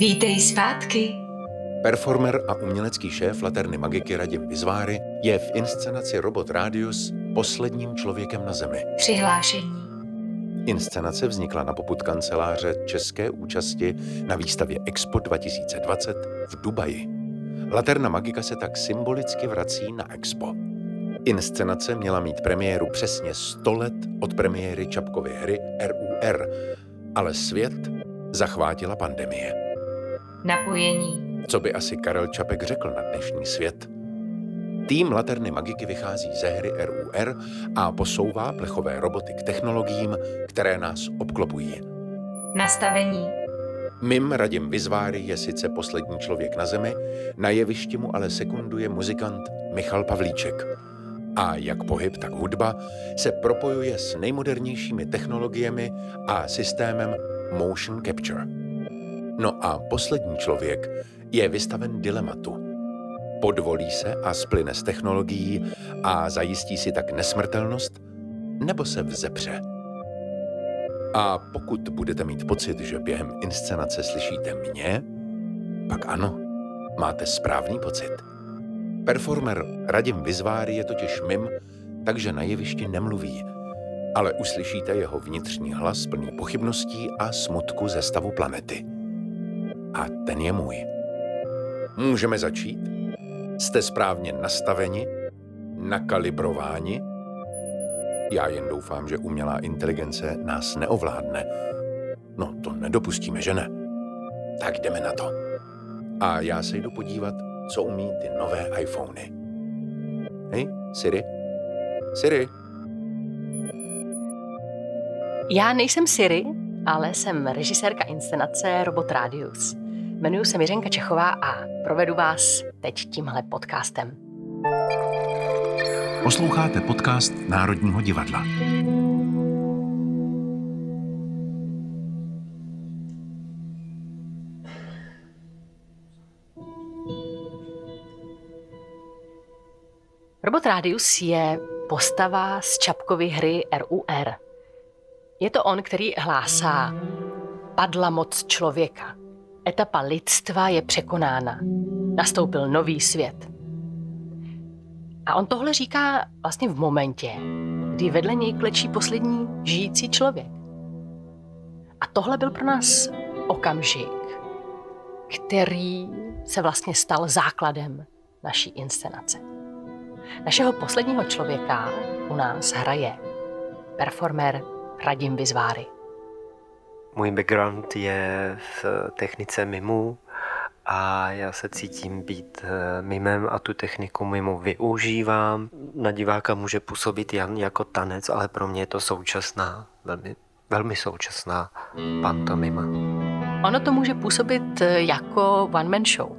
Vítej zpátky. Performer a umělecký šéf Laterny Magiky Radim Bizváry je v inscenaci Robot Radius posledním člověkem na Zemi. Přihlášení. Inscenace vznikla na poput kanceláře České účasti na výstavě Expo 2020 v Dubaji. Laterna Magika se tak symbolicky vrací na Expo. Inscenace měla mít premiéru přesně 100 let od premiéry Čapkovy hry RUR, ale svět zachvátila pandemie. Napojení. Co by asi Karel Čapek řekl na dnešní svět? Tým Laterny Magiky vychází ze hry RUR a posouvá plechové roboty k technologiím, které nás obklopují. Nastavení. Mim Radim Vizváry je sice poslední člověk na zemi, na jevišti mu ale sekunduje muzikant Michal Pavlíček. A jak pohyb, tak hudba se propojuje s nejmodernějšími technologiemi a systémem motion capture. No a poslední člověk je vystaven dilematu. Podvolí se a splyne s technologií a zajistí si tak nesmrtelnost, nebo se vzepře. A pokud budete mít pocit, že během inscenace slyšíte mě, pak ano, máte správný pocit. Performer Radim Vizváry je totiž mim, takže na jevišti nemluví, ale uslyšíte jeho vnitřní hlas plný pochybností a smutku ze stavu planety. A ten je můj. Můžeme začít? Jste správně nastaveni? Nakalibrováni? Já jen doufám, že umělá inteligence nás neovládne. No, to nedopustíme, že ne? Tak jdeme na to. A já se jdu podívat, co umí ty nové iPhony. Hej, Siri? Siri? Já nejsem Siri, ale jsem režisérka inscenace Robot Radius. Jmenuji se Miřenka Čechová a provedu vás teď tímhle podcastem. Posloucháte podcast Národního divadla. Robot Radius je postava z Čapkovy hry RUR. Je to on, který hlásá padla moc člověka. Etapa lidstva je překonána. Nastoupil nový svět. A on tohle říká vlastně v momentě, kdy vedle něj klečí poslední žijící člověk. A tohle byl pro nás okamžik, který se vlastně stal základem naší inscenace. Našeho posledního člověka u nás hraje performer Radim Bizváry. Můj background je v technice mimu a já se cítím být eh, mimem a tu techniku mimu využívám. Na diváka může působit jen jako tanec, ale pro mě je to současná, velmi, velmi současná pantomima. Ono to může působit eh, jako one-man show,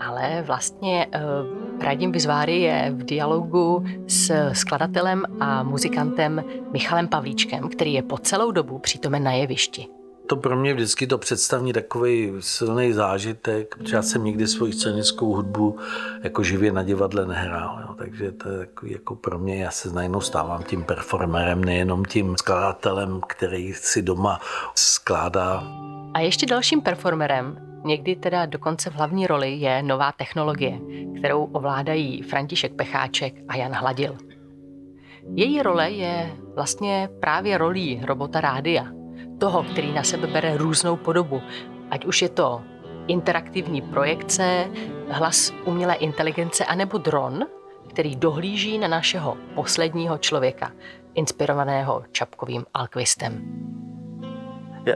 ale vlastně uh, Radim Bizváry je v dialogu s skladatelem a muzikantem Michalem Pavlíčkem, který je po celou dobu přítomen na jevišti. To pro mě vždycky to představí takový silný zážitek, protože já jsem nikdy svoji scénickou hudbu jako živě na divadle nehrál. Jo. Takže to je takový jako pro mě, já se najednou stávám tím performerem, nejenom tím skladatelem, který si doma skládá. A ještě dalším performerem, někdy teda dokonce v hlavní roli, je nová technologie, kterou ovládají František Pecháček a Jan Hladil. Její role je vlastně právě rolí robota rádia, toho, který na sebe bere různou podobu, ať už je to interaktivní projekce, hlas umělé inteligence anebo dron, který dohlíží na našeho posledního člověka, inspirovaného Čapkovým Alkvistem.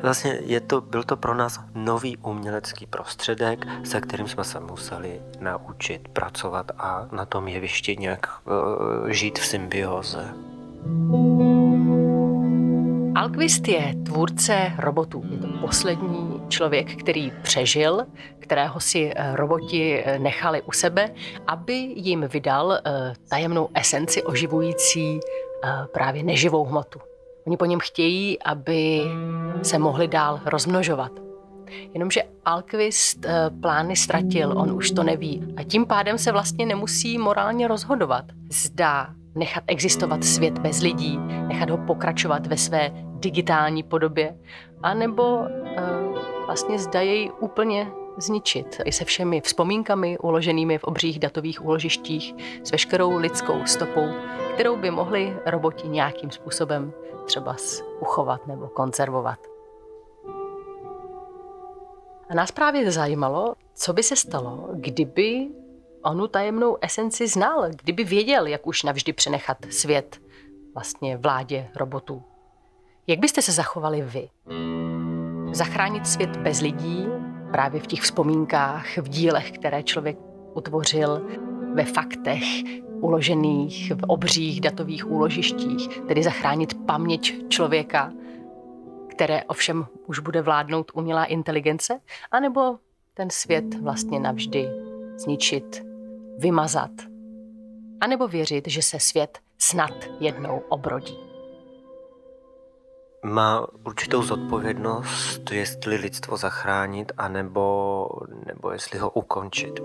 Vlastně je to, byl to pro nás nový umělecký prostředek, se kterým jsme se museli naučit pracovat a na tom jevišti nějak uh, žít v symbioze. Alquist je tvůrce robotů. Je to poslední člověk, který přežil, kterého si eh, roboti eh, nechali u sebe, aby jim vydal tajemnou esenci oživující právě neživou hmotu. Oni po něm chtějí, aby se mohli dál rozmnožovat. Jenomže Alquist eh, plány ztratil, on už to neví. A tím pádem se vlastně nemusí morálně rozhodovat. Zda nechat existovat svět bez lidí, nechat ho pokračovat ve své digitální podobě, anebo uh, vlastně zda jej úplně zničit. I se všemi vzpomínkami uloženými v obřích datových úložištích, s veškerou lidskou stopou, kterou by mohli roboti nějakým způsobem třeba uchovat nebo konzervovat. A nás právě zajímalo, co by se stalo, kdyby onu tajemnou esenci znal, kdyby věděl, jak už navždy přenechat svět vlastně vládě robotů. Jak byste se zachovali vy? Zachránit svět bez lidí, právě v těch vzpomínkách, v dílech, které člověk utvořil, ve faktech uložených v obřích datových úložištích, tedy zachránit paměť člověka, které ovšem už bude vládnout umělá inteligence, anebo ten svět vlastně navždy zničit, vymazat, anebo věřit, že se svět snad jednou obrodí. Má určitou zodpovědnost, jestli lidstvo zachránit, anebo, nebo jestli ho ukončit.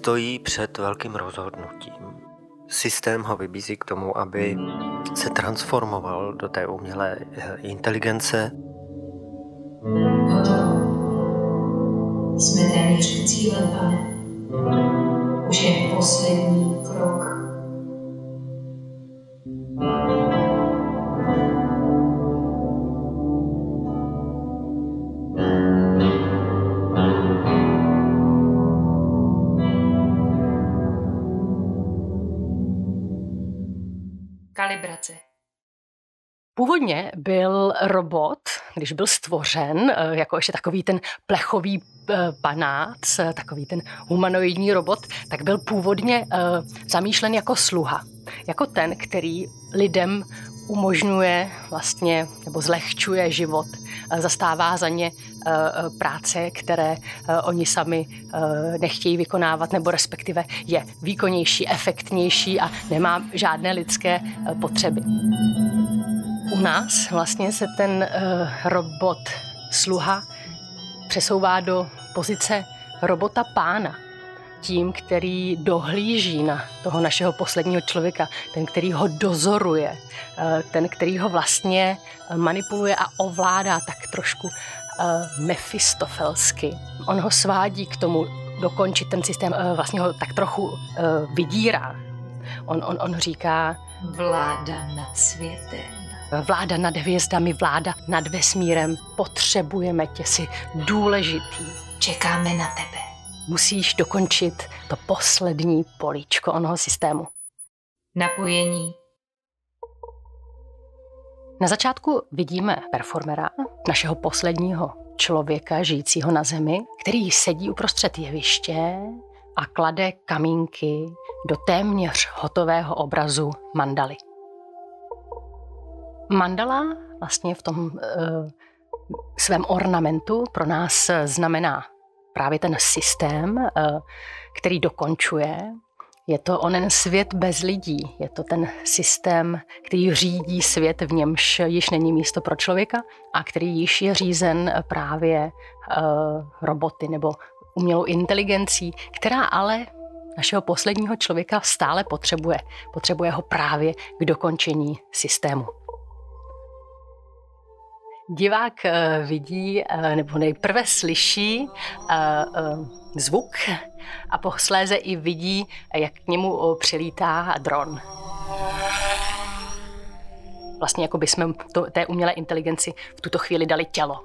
Stojí před velkým rozhodnutím. Systém ho vybízí k tomu, aby se transformoval do té umělé eh, inteligence. Jsme téměř u cíle, pane. Už je poslední krok. Kalibrace. Původně byl robot, když byl stvořen, eh, jako ještě takový ten plechový eh, panác, eh, takový ten humanoidní robot, tak byl původně zamýšlen jako sluha. Jako ten, který lidem umožňuje vlastně nebo zlehčuje život, zastává za ně práce, které oni sami nechtějí vykonávat, nebo respektive je výkonnější, efektnější a nemá žádné lidské potřeby. U nás vlastně se ten robot sluha přesouvá do pozice robota pána. Tím, který dohlíží na toho našeho posledního člověka, ten, který ho dozoruje, uh, ten, který ho vlastně manipuluje a ovládá tak trošku uh, mefistofelsky. On ho svádí k tomu dokončit ten systém, vlastně ho tak trochu vydírá. On, on, on říká... Vláda nad světem Vláda nad hvězdami, vláda nad vesmírem. Potřebujeme tě si důležitý. Čekáme na tebe. Musíš dokončit to poslední políčko onoho systému. Napojení. Na začátku vidíme performera, našeho posledního člověka žijícího na zemi, který sedí uprostřed jeviště a klade kamínky do téměř hotového obrazu mandaly. Mandala vlastně v tom uh, svém ornamentu pro nás znamená právě ten systém, uh, který dokončuje. Je to onen svět bez lidí, je to ten systém, který řídí svět, v němž již není místo pro člověka a který již je řízen právě uh, roboty nebo umělou inteligencí, která ale našeho posledního člověka stále potřebuje. Potřebuje ho právě k dokončení systému divák eh, vidí, eh, nebo nejprve slyší eh, zvuk a posléze i vidí, jak k němu přilítá dron. Vlastně jako bychom to, té umělé inteligenci v tuto chvíli dali tělo.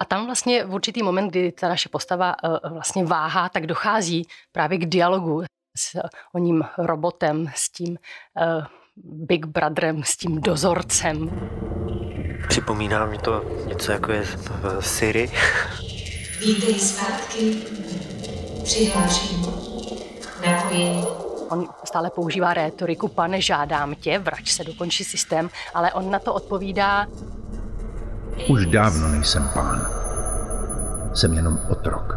A tam vlastně v určitý moment, kdy ta naše postava vlastně váhá, tak dochází právě k dialogu s oním robotem, s tím Big Brotherem, s tím dozorcem. Připomíná mi to něco jako je v Siri. Vítej zpátky. Přihlášení. Napojení. On stále používá rétoriku, pane, žádám tě, vrať se, dokončí systém, ale on na to odpovídá... Už dávno nejsem pán. Jsem jenom otrok.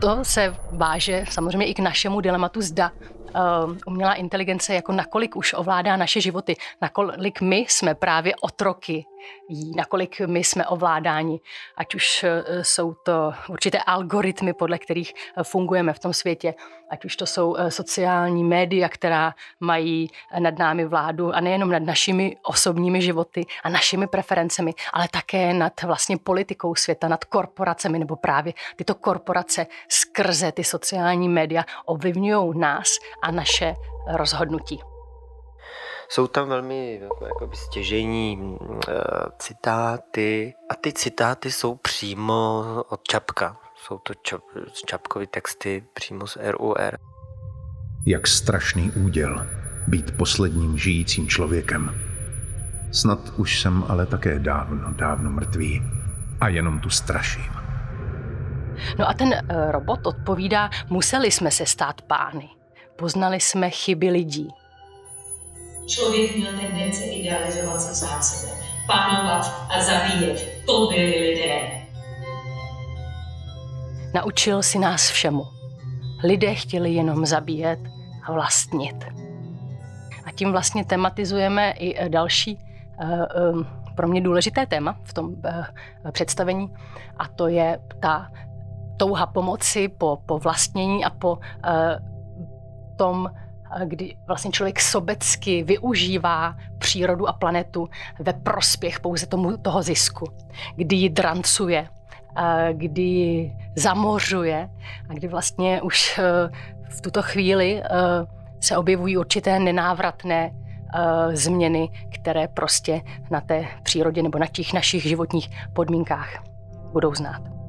To se váže samozřejmě i k našemu dilematu zda uh, umělá inteligence, jako nakolik už ovládá naše životy, nakolik my jsme právě otroky jí, nakolik my jsme ovládáni, ať už eh, jsou to určité algoritmy, podle kterých eh, fungujeme v tom světě, ať už to jsou eh, sociální média, která mají nad námi vládu a nejenom nad našimi osobními životy a našimi preferencemi, ale také nad vlastně politikou světa, nad korporacemi, nebo právě tyto korporace skrze ty sociální média ovlivňují nás a naše rozhodnutí. Jsou tam velmi jakoby stěžení uh, citáty a ty citáty jsou přímo od Čapka. Jsou to čap, Čapkovy texty přímo z RUR. Jak strašný úděl být posledním žijícím člověkem. Snad už jsem ale také dávno, dávno mrtvý a jenom tu straším. No a ten uh, robot odpovídá, museli jsme se stát pány. Poznali jsme chyby lidí. Člověk měl tendence idealizovat se sám sebe, panovat a zabíjet. To byli lidé. Naučil si nás všemu. Lidé chtěli jenom zabíjet a vlastnit. A tím vlastně tematizujeme i eh, další uh, pro mě důležité téma v tom představení a to je ta touha pomoci po, po vlastnění a po tom kdy vlastně člověk sobecky využívá přírodu a planetu ve prospěch pouze tomu, toho zisku, kdy ji drancuje, kdy ji zamořuje a kdy vlastně už e, v tuto chvíli e, se objevují určité nenávratné e, změny, které prostě na té přírodě nebo na těch našich životních podmínkách budou znát.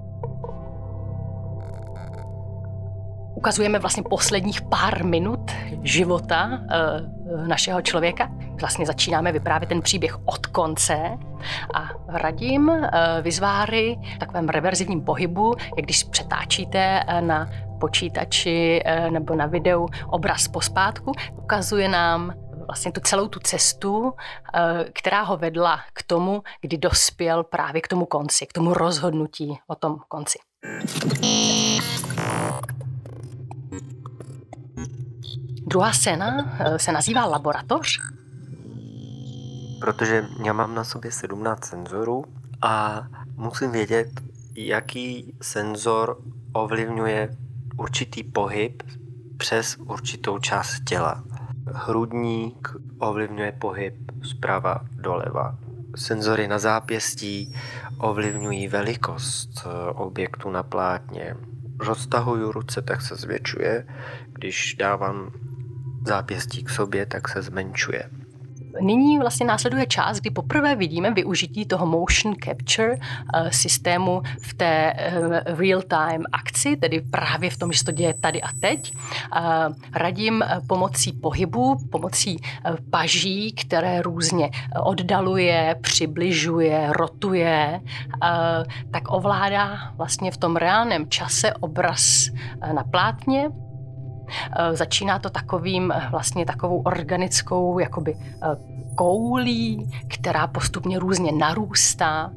Ukazujeme vlastně posledních pár minut života uh, našeho člověka. Vlastně začínáme vyprávět ten příběh od konce a radím uh, vyzváry v takovém reverzivním pohybu, jak když přetáčíte uh, na počítači nebo na videu obraz pospátku, ukazuje nám vlastně tu celou tu cestu, která ho vedla k tomu, kdy dospěl právě k tomu konci, k tomu rozhodnutí o tom konci. Druhá scéna eh, se nazývá Laboratoř. Protože já mám na sobě 17 senzorů a musím vědět, jaký senzor ovlivňuje určitý pohyb přes určitou část těla. Hrudník ovlivňuje pohyb zprava doleva. Senzory na zápěstí ovlivňují velikost eh, objektu na plátně. Roztahuju ruce, tak se zvětšuje. Když dávám zápěstí k sobě, tak se zmenšuje. Nyní vlastně následuje čas, kdy poprvé vidíme využití toho motion capture uh, systému v té uh, real-time akci, tedy právě v tom, že se to děje tady a teď. Uh, radím pomocí pohybu, pomocí paží, které různě oddaluje, přibližuje, rotuje, tak ovládá vlastně v tom reálném čase obraz na plátně, Eh, začíná to takovým eh, vlastně takovou organickou jakoby eh, koulí, která postupně různě narůstá.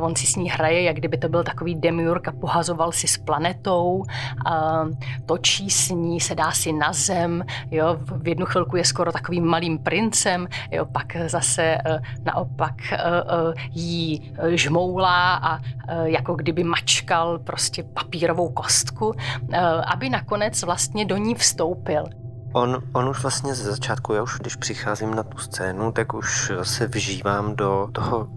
On si s ní hraje, jak kdyby to byl takový demiurg a pohazoval si s planetou. Točí s ní, sedá si na zem. Jo. V jednu chvilku je skoro takovým malým princem, jo. pak zase naopak jí žmoulá a jako kdyby mačkal prostě papírovou kostku, aby nakonec vlastně do ní vstoupil. On, on už vlastně ze začátku, já už když přicházím na tu scénu, tak už se vžívám do toho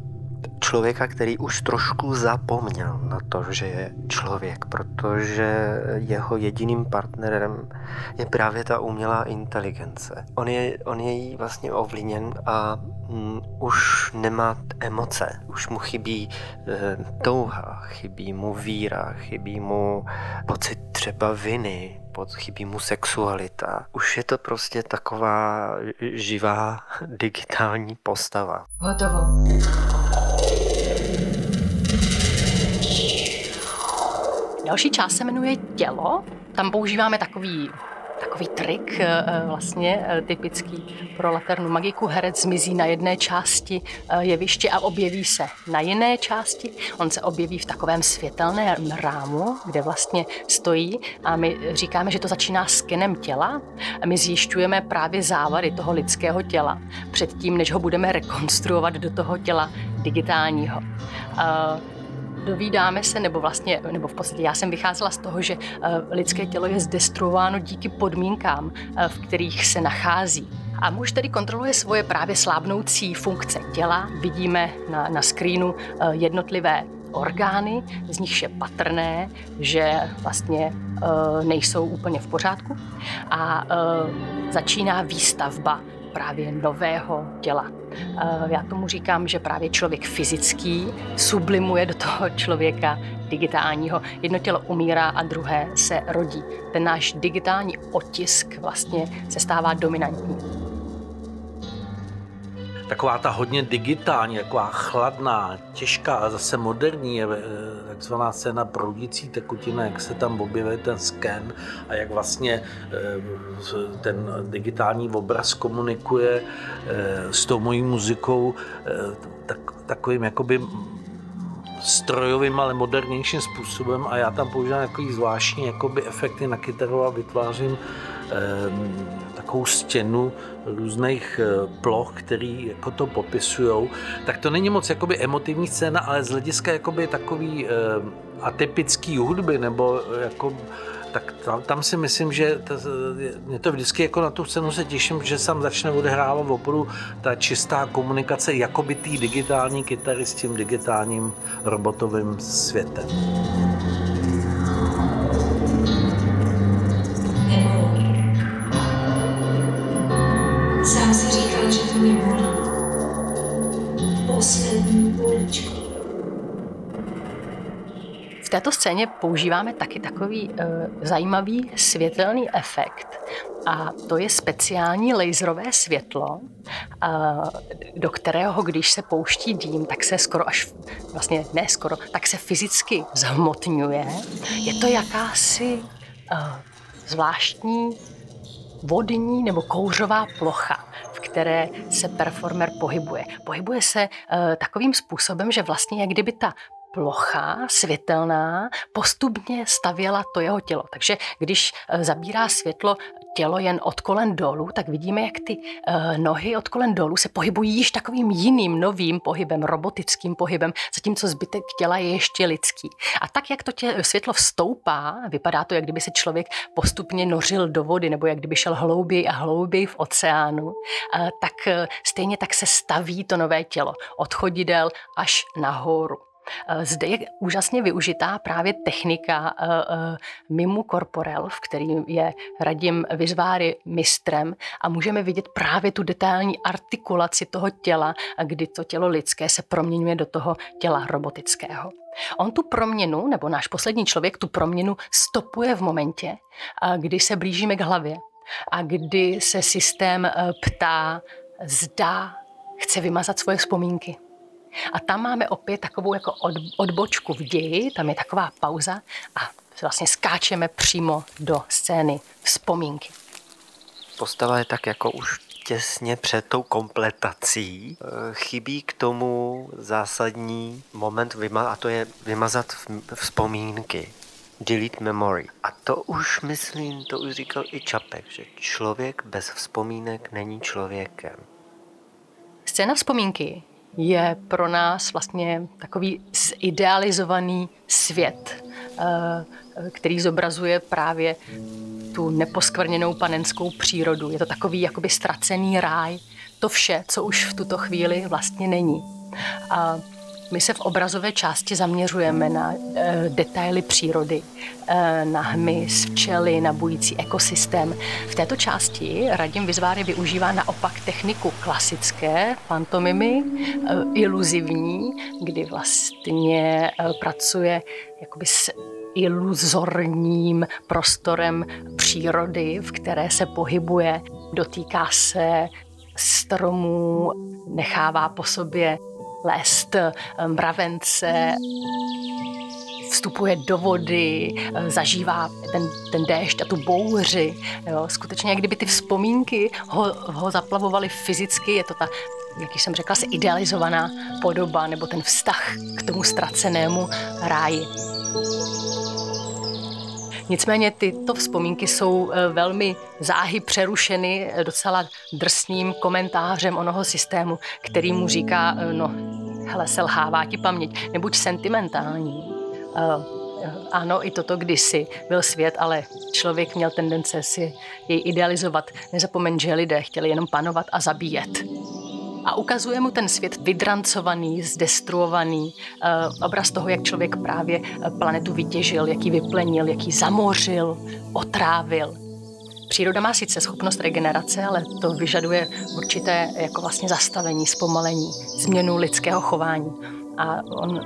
člověka, který už trošku zapomněl na to, že je člověk, protože jeho jediným partnerem je právě ta umělá inteligence. On je, on je jí vlastně ovlíněn a mm, už nemá emoce, už mu chybí e, touha, chybí mu víra, chybí mu pocit třeba viny, chybí mu sexualita. Už je to prostě taková živá digitální postava. Hotovo. Další část se jmenuje tělo. Tam používáme takový takový trik eh, eh, vlastně eh, typický pro laternu magiku. Herec zmizí na jedné části jeviště a objeví se na jiné části. On se objeví v takovém světelném rámu, kde vlastně stojí a my říkáme, že to začíná skenem těla. A my zjišťujeme právě závady toho lidského těla předtím, než ho budeme rekonstruovat do toho těla digitálního dovídáme se, nebo vlastně, nebo v podstatě já jsem vycházela z toho, že eh, lidské tělo je zdestruováno díky podmínkám, eh, v kterých se nachází. A muž tedy kontroluje svoje právě slábnoucí funkce těla. Vidíme na, na screenu eh, jednotlivé orgány, z nichž je patrné, že vlastně nejsou úplně v pořádku. A začíná výstavba právě nového těla. Eh, já tomu říkám, že právě člověk fyzický sublimuje do toho člověka digitálního. Jedno tělo umírá a druhé se rodí. Ten náš digitální otisk vlastně se stává dominantní taková ta hodně digitální, taková chladná, těžká a zase moderní je eh, takzvaná scéna proudící tekutiny, jak se tam objevuje ten sken a jak vlastně eh, ten digitální obraz komunikuje eh, s tou mojí muzikou tak, takovým jakoby strojovým, ale modernějším způsobem a já tam používám takový zvláštní jakoby efekty na kytaru a vytvářím takovou stěnu různých eh, ploch, který jako to popisují, tak to není moc jakoby emotivní scéna, ale z hlediska jakoby takový uh, atypický hudby, nebo jako tak tam, tam si myslím, že to, mě to vždycky jako na tu scénu se těším, že sam začne odehrávat opravdu ta čistá komunikace jakoby tý digitální kytary s tím digitálním robotovým světem. V této scéně používáme taky takový uh, zajímavý světelný efekt. A to je speciální laserové světlo, uh, do kterého, když se pouští dým, tak se skoro až, vlastně ne skoro, tak se fyzicky zhmotňuje. Je to jakási uh, zvláštní vodní nebo kouřová plocha které se performer pohybuje. Pohybuje se uh, takovým způsobem, že vlastně jak kdyby ta plocha, světelná, postupně stavěla to jeho tělo. Takže když eh, zabírá světlo tělo jen od kolen dolů, tak vidíme, jak ty uh, nohy od kolen dolů se pohybují již takovým jiným novým pohybem, robotickým pohybem, zatímco zbytek těla je ještě lidský. A tak, jak to tě, světlo vstoupá, vypadá to, jak kdyby se člověk postupně nořil do vody, nebo jak kdyby šel hlouběji a hlouběji v oceánu, uh, tak uh, stejně tak se staví to nové tělo od chodidel až nahoru. Eh, zde je úžasně využitá právě technika eh, eh, mimu corporel, v kterým je Radim Vizváry mistrem a můžeme vidět právě tu detailní artikulaci toho těla, kdy to tělo lidské se proměňuje do toho těla robotického. On tu proměnu, nebo náš poslední člověk tu proměnu stopuje v momentě, kdy se blížíme k hlavě a kdy se systém ptá, zda chce vymazat svoje vzpomínky. A tam máme opět takovou jako od, odbočku v ději, tam je taková pauza a vlastně skáčeme přímo do scény vzpomínky. Postava je tak jako už těsně před tou kompletací. Eh, chybí k tomu zásadní moment, a to je vymazat vzpomínky. Delete memory. A to už myslím, to už říkal i Čapek, že člověk bez vzpomínek není člověkem. Scéna vzpomínky je pro nás vlastně takový zidealizovaný svět, eh, který zobrazuje právě tu neposkvrněnou panenskou přírodu. Je to takový jakoby ztracený ráj. To vše, co už v tuto chvíli vlastně není. A my se v obrazové části zaměřujeme na e, detaily přírody, e, na hmyz, včely, na bující ekosystém. V této části Radim Vizváry využívá naopak techniku klasické pantomimy, e, iluzivní, kdy vlastně e, pracuje jakoby s iluzorním prostorem přírody, v které se pohybuje, dotýká se stromů, nechává po sobě lést, mravence, vstupuje do vody, eh, zažívá ten, ten déšť a tu bouři. Jo. Skutečně, jak kdyby ty vzpomínky ho, ho zaplavovaly fyzicky, je to ta jak jsem řekla, se idealizovaná podoba nebo ten vztah k tomu ztracenému ráji. Nicméně tyto vzpomínky jsou eh, velmi záhy přerušeny eh, docela drsným komentářem onoho systému, který mu říká, eh, no, hele, selhává ti paměť, nebuď sentimentální. Ano, i toto kdysi byl svět, ale člověk měl tendence si jej idealizovat. Nezapomeň, že lidé chtěli jenom panovat a zabíjet a ukazuje mu ten svět vydrancovaný, zdestruovaný, uh, obraz toho, jak člověk právě eh, planetu vytěžil, jak ji vyplenil, jak ji zamořil, otrávil. Příroda má sice schopnost regenerace, ale to vyžaduje určité jako vlastně zastavení, zpomalení, změnu lidského chování. A on,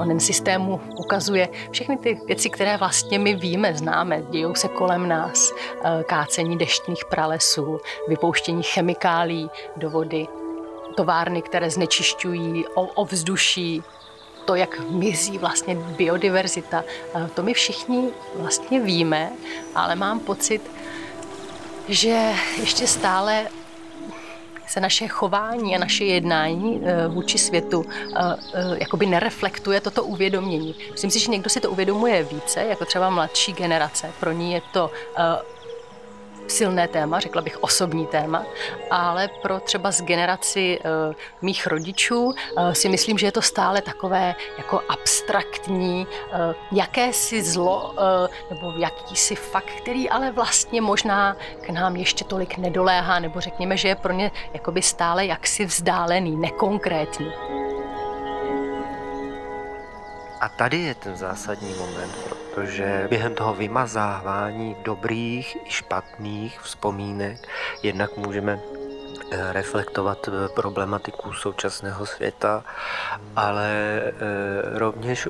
onen systému ukazuje všechny ty věci, které vlastně my víme, známe, dějou se kolem nás. Eh, kácení deštných pralesů, vypouštění chemikálí do vody, továrny, které znečišťují ovzduší, to, jak mizí vlastně biodiverzita, to my všichni vlastně víme, ale mám pocit, že ještě stále se naše chování a naše jednání e, vůči světu e, e, jakoby nereflektuje toto uvědomění. Myslím si, že někdo si to uvědomuje více, jako třeba mladší generace. Pro ní je to silné téma, řekla bych osobní téma, ale pro třeba z generaci uh, mých rodičů uh, si myslím, že je to stále takové jako abstraktní, uh, jakési zlo nebo jakýsi fakt, který ale vlastně možná k nám ještě tolik nedoléhá, nebo řekněme, že je pro ně jakoby stále jaksi vzdálený, nekonkrétní. A tady je ten zásadní moment, protože během toho vymazávání dobrých i špatných vzpomínek jednak můžeme eh, reflektovat eh, problematiku současného světa, ale eh, rovněž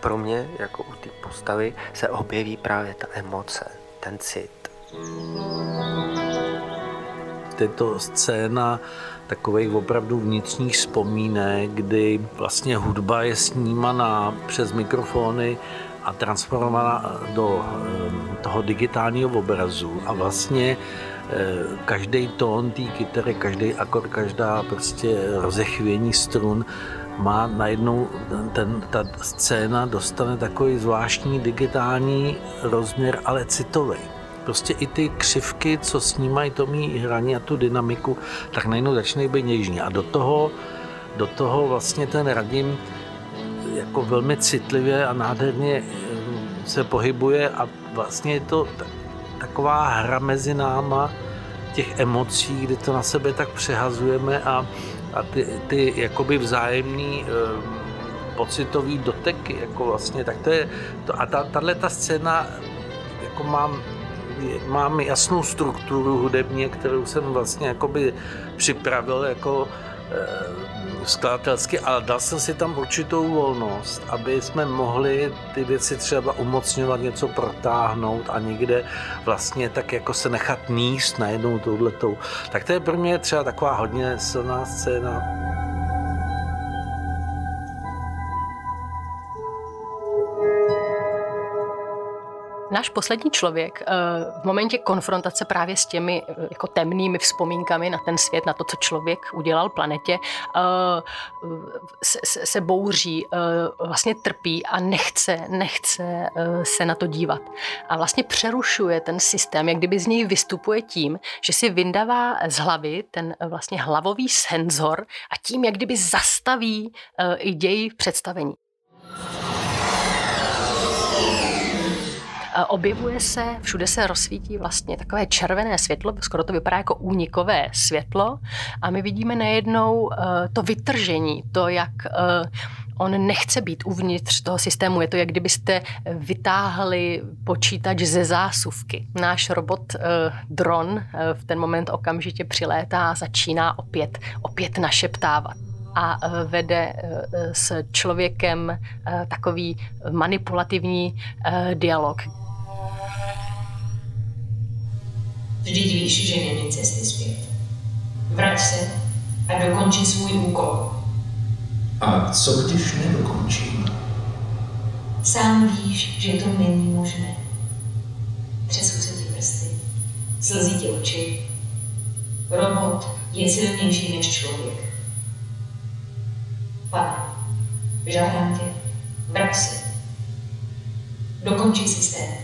pro mě, jako u té postavy, se objeví právě ta emoce, ten cit. Je to scéna takových opravdu vnitřních vzpomínek, kdy vlastně hudba je snímaná přes mikrofony a transformovaná do eh, toho digitálního obrazu a vlastně eh, každý tón té kytary, každý akord, každá prostě rozechvění strun má najednou ten, ta scéna dostane takový zvláštní digitální rozměr, ale citový prostě i ty křivky, co snímají to mý hraní a tu dynamiku, tak najednou začínají být něžní. A do toho, do toho vlastně ten Radim jako velmi citlivě a nádherně eh, se pohybuje a vlastně je to taková hra mezi náma těch emocí, kdy to na sebe tak přehazujeme a, a ty, ty jakoby vzájemný um, pocitový doteky, jako vlastně, tak to je, to, a ta, tahle ta scéna jako mám mám jasnou strukturu hudebně, kterou jsem vlastně jakoby připravil jako e, skladatelsky, ale dal jsem si tam určitou volnost, aby jsme mohli ty věci třeba umocňovat, něco protáhnout a někde vlastně tak jako se nechat níst najednou touhletou. Tak to je pro mě třeba taková hodně silná scéna. Náš poslední člověk eh, v momentě konfrontace právě s těmi eh, jako temnými vzpomínkami na ten svět, na to, co člověk udělal planetě, eh, se, bouří, vlastně trpí a nechce, nechce se na to dívat. A vlastně přerušuje ten systém, jak kdyby z něj vystupuje tím, že si vyndává z hlavy ten vlastně hlavový senzor a tím, jak kdyby zastaví i děj představení. Objevuje se, všude se rozsvítí vlastně takové červené světlo, skoro to vypadá jako únikové světlo a my vidíme najednou eh, to vytržení, to, jak eh, on nechce být uvnitř toho systému. Je to, jak kdybyste vytáhli počítač ze zásuvky. Náš robot uh, dron uh, v ten moment okamžitě přilétá a začíná opět, opět našeptávat a vede s člověkem takový manipulativní dialog. Vždyť víš, že není cesty zpět. Vrať se a dokonči svůj úkol. A co když nedokončím? Sám víš, že to není možné. Třesou se ti prsty, slzí ti oči. Robot je silnější než člověk. Pane, žádám tě, vrať se. Dokončí systém.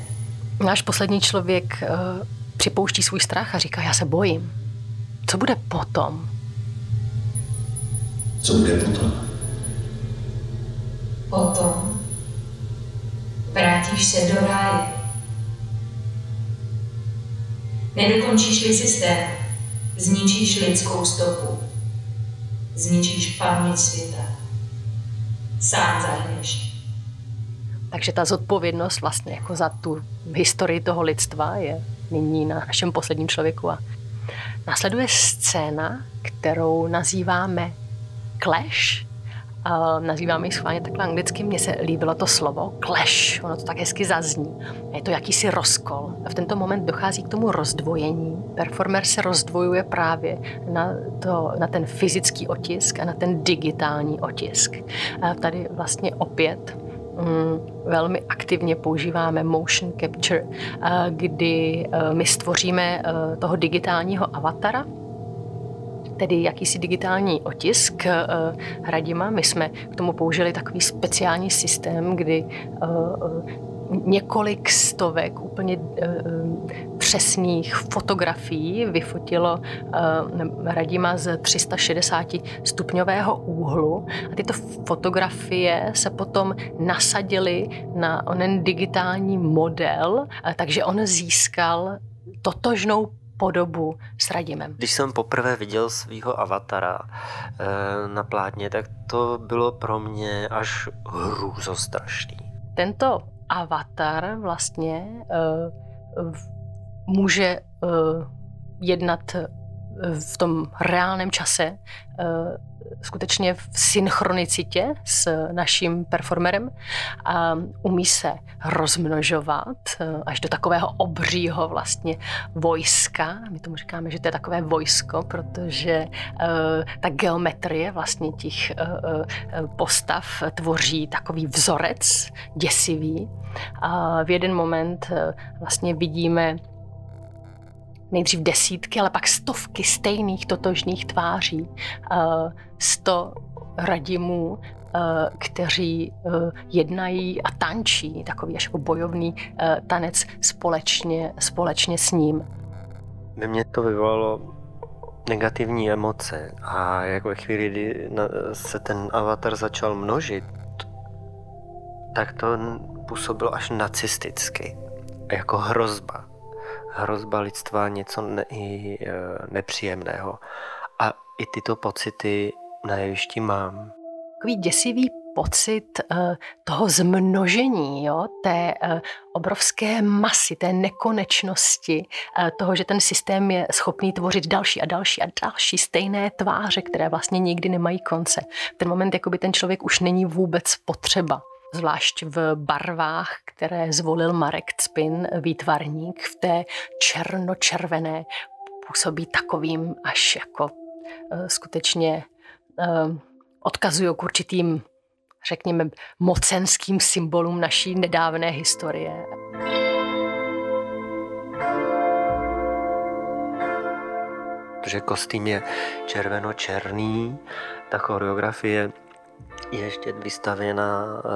Náš poslední člověk uh, připouští svůj strach a říká, já se bojím. Co bude potom? Co bude potom? Potom vrátíš se do ráje. Nedokončíš-li systém, zničíš lidskou stopu. Zničíš paměť světa. Sám zahyneš. Takže ta zodpovědnost vlastně jako za tu historii toho lidstva je nyní na našem posledním člověku. A následuje scéna, kterou nazýváme Clash, Uh, nazýváme ji schválně takhle anglicky, mně se líbilo to slovo clash, ono to tak hezky zazní. Je to jakýsi rozkol. A v tento moment dochází k tomu rozdvojení. Performer se rozdvojuje právě na, to, na ten fyzický otisk a na ten digitální otisk. A tady vlastně opět velmi aktivně používáme motion capture, kdy my stvoříme toho digitálního avatara, tedy jakýsi digitální otisk eh, Hradima. My jsme k tomu použili takový speciální systém, kdy eh, eh, několik stovek úplně přesných fotografií vyfotilo Radima z 360 stupňového úhlu a tyto fotografie se potom nasadily na onen digitální model, takže on získal totožnou podobu s Radimem. Když jsem poprvé viděl svého avatara e, na plátně, tak to bylo pro mě až hrůzostrašný. Tento avatar vlastně e, může e, jednat v tom reálném čase skutečně v synchronicitě s naším performerem a umí se rozmnožovat eh, až do takového obřího vlastně vojska. My tomu říkáme, že to je takové vojsko, protože uh, ta geometrie vlastně těch postav tvoří takový vzorec děsivý. A v jeden moment vlastně vidíme nejdřív desítky, ale pak stovky stejných totožných tváří. Sto radimů, kteří jednají a tančí, takový až jako bojovný tanec společně, společně s ním. Ve mně to vyvolalo negativní emoce a jak ve chvíli, kdy se ten avatar začal množit, tak to působilo až nacisticky, jako hrozba hrozba lidstva něco ne, i, e, nepříjemného. A i tyto pocity na jevišti mám. Takový děsivý pocit uh, toho zmnožení, jo? té uh, obrovské masy, té nekonečnosti, toho, že ten systém je schopný tvořit další a další a další stejné tváře, které vlastně nikdy nemají konce. V ten moment jakoby ten člověk už není vůbec potřeba zvlášť v barvách, které zvolil Marek Cpin, výtvarník, v té černočervené, působí takovým až jako uh, skutečně uh, odkazují k určitým, řekněme, mocenským symbolům naší nedávné historie. Protože kostým je červeno-černý, ta choreografie ještě vystavěna uh,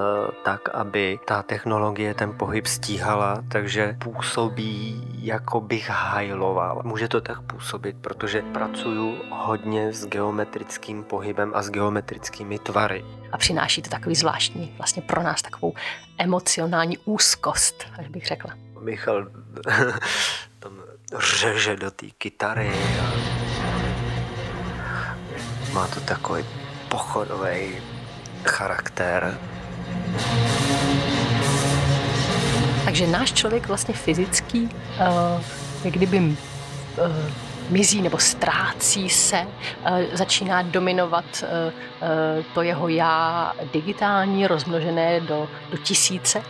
tak, aby ta technologie ten pohyb stíhala, takže působí, jako bych hajloval. Může to tak působit, protože pracuju hodně s geometrickým pohybem a s geometrickými tvary. A přináší to takový zvláštní, vlastně pro nás takovou emocionální úzkost, až bych řekla. Michal tam řeže do té kytary a má to takový pochodový charakter. Takže náš člověk vlastně fyzický, uh, kdyby uh, mizí nebo ztrácí se, uh, začíná dominovat uh, uh, to jeho já digitální, rozmnožené do, do tisíce.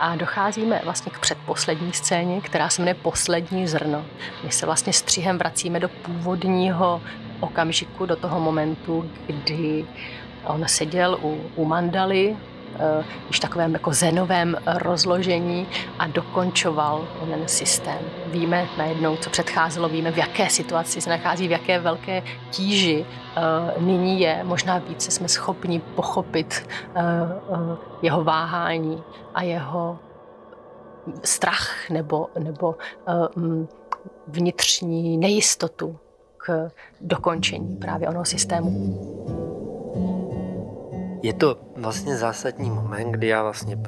A docházíme vlastně k předposlední scéně, která se jmenuje Poslední zrno. My se vlastně střihem vracíme do původního okamžiku, do toho momentu, kdy On seděl u, u mandaly uh, již takovém jako zenovém rozložení a dokončoval ten systém. Víme najednou, co předcházelo, víme, v jaké situaci se nachází, v jaké velké tíži uh, nyní je. Možná více jsme schopni pochopit uh, jeho váhání a jeho strach nebo, nebo uh, vnitřní nejistotu k dokončení právě onoho systému. Je to vlastně zásadní moment, kdy já vlastně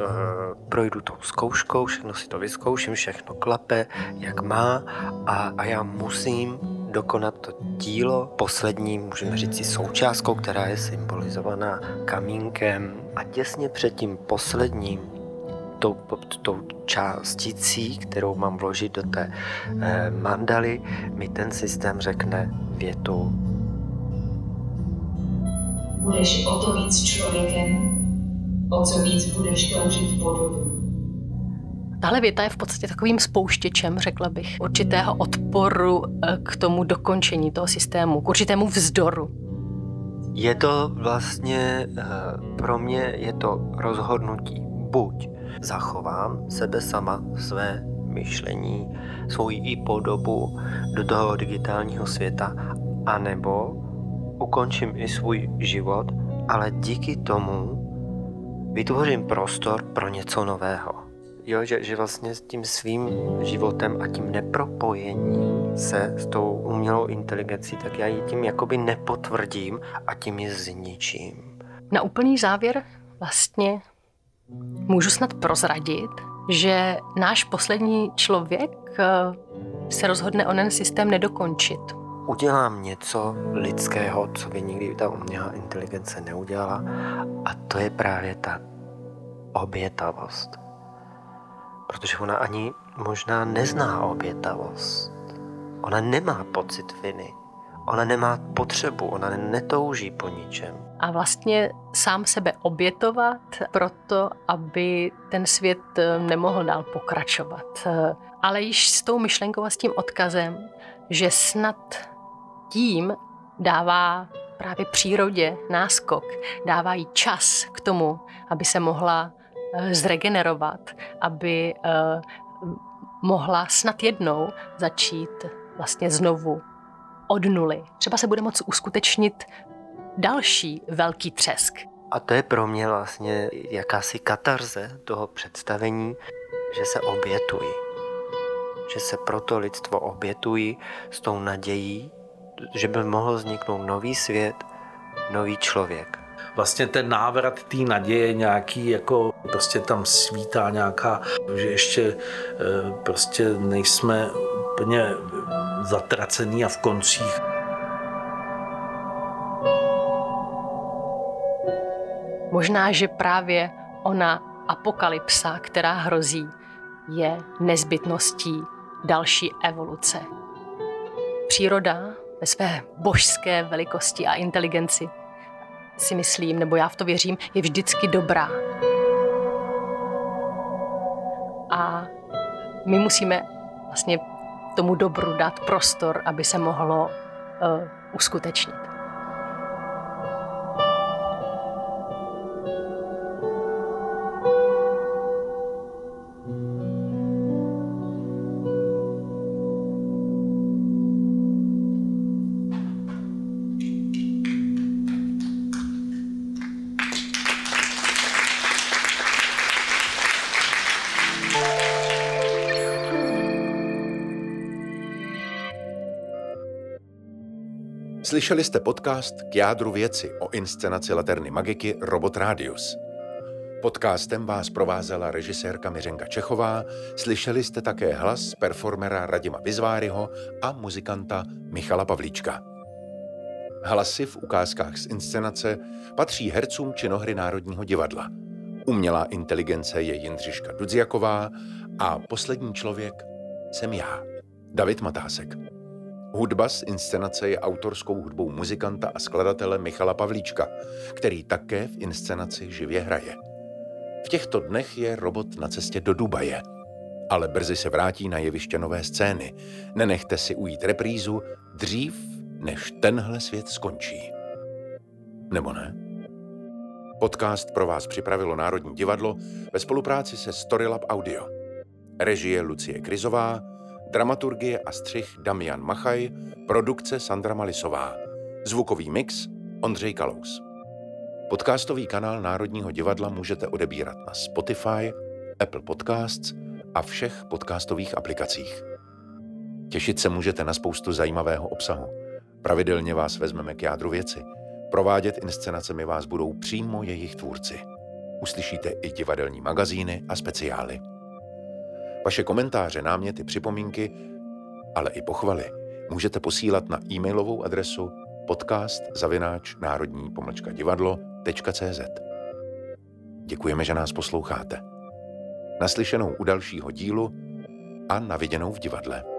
projdu tou zkouškou, všechno si to vyzkouším, všechno klape, jak má a, a já musím dokonat to dílo poslední, můžeme říct si součástkou, která je symbolizovaná kamínkem a těsně před tím posledním tou, tou částicí, kterou mám vložit do té eh, mandaly, mi ten systém řekne větu. Budeš o to víc člověkem, o co víc budeš toužit podobu. Tahle věta je v podstatě takovým spouštěčem, řekla bych, určitého odporu eh, k tomu dokončení toho systému, k určitému vzdoru. Je to vlastně, eh, pro mě je to rozhodnutí. Buď zachovám sebe sama, své myšlení, svoji i podobu do toho digitálního světa, anebo ukončím i svůj život, ale díky tomu vytvořím prostor pro něco nového. Jo, že, že vlastně s tím svým životem a tím nepropojením se s tou umělou inteligencí, tak já ji tím jakoby nepotvrdím a tím ji zničím. Na úplný závěr vlastně Můžu snad prozradit, že náš poslední člověk eh, se rozhodne onen systém nedokončit. Udělám něco lidského, co by nikdy ta umělá inteligence neudělala a to je právě ta obětavost. Protože ona ani možná nezná obětavost. Ona nemá pocit viny. Ona nemá potřebu, ona netouží po ničem. A vlastně sám sebe obětovat proto, aby ten svět eh, nemohl dál pokračovat. Eh, ale již s tou myšlenkou a s tím odkazem, že snad tím dává právě přírodě náskok, dává jí čas k tomu, aby se mohla eh, zregenerovat, aby mohla snad jednou začít vlastně znovu od nuly. Třeba se bude moct uskutečnit další velký třesk. A to je pro mě vlastně jakási katarze toho představení, že se obětují. Že se proto lidstvo obětují s tou nadějí, že by mohl vzniknout nový svět, nový člověk. Vlastně ten návrat té naděje nějaký, jako prostě tam svítá nějaká, že ještě eh, prostě nejsme úplně zatracený a v koncích. Možná, že právě ona apokalypsa, která hrozí, je nezbytností další evoluce. Příroda ve své božské velikosti a inteligenci si myslím, nebo já v to věřím, je vždycky dobrá. A my musíme vlastně tomu dobru dát prostor, aby se mohlo uh, uskutečnit. Slyšeli jste podcast k jádru věci o inscenaci Laterny Magiky Robot Radius. Podcastem vás provázela režisérka Miřenka Čechová, slyšeli jste také hlas performera Radima Vizváryho a muzikanta Michala Pavlíčka. Hlasy v ukázkách z inscenace patří hercům činohry Národního divadla. Umělá inteligence je Jindřiška Dudziaková a poslední člověk jsem já, David Matásek. Hudba z inscenace je autorskou hudbou muzikanta a skladatele Michala Pavlíčka, který také v inscenaci živě hraje. V těchto dnech je robot na cestě do Dubaje, ale brzy se vrátí na jeviště nové scény. Nenechte si ujít reprízu dřív, než tenhle svět skončí. Nebo ne? Podcast pro vás připravilo Národní divadlo ve spolupráci se Storylab Audio. Režie Lucie Krizová, dramaturgie a střih Damian Machaj, produkce Sandra Malisová, zvukový mix Ondřej Kalous. Podcastový kanál Národního divadla můžete odebírat na Spotify, Apple Podcasts a všech podcastových aplikacích. Těšit se můžete na spoustu zajímavého obsahu. Pravidelně vás vezmeme k jádru věci. Provádět inscenacemi vás budou přímo jejich tvůrci. Uslyšíte i divadelní magazíny a speciály. Vaše komentáře, náměty, připomínky, ale i pochvaly můžete posílat na e-mailovou adresu podcast zavináč národní pomlčka divadlo.cz Děkujeme, že nás posloucháte. Naslyšenou u dalšího dílu a naviděnou v divadle.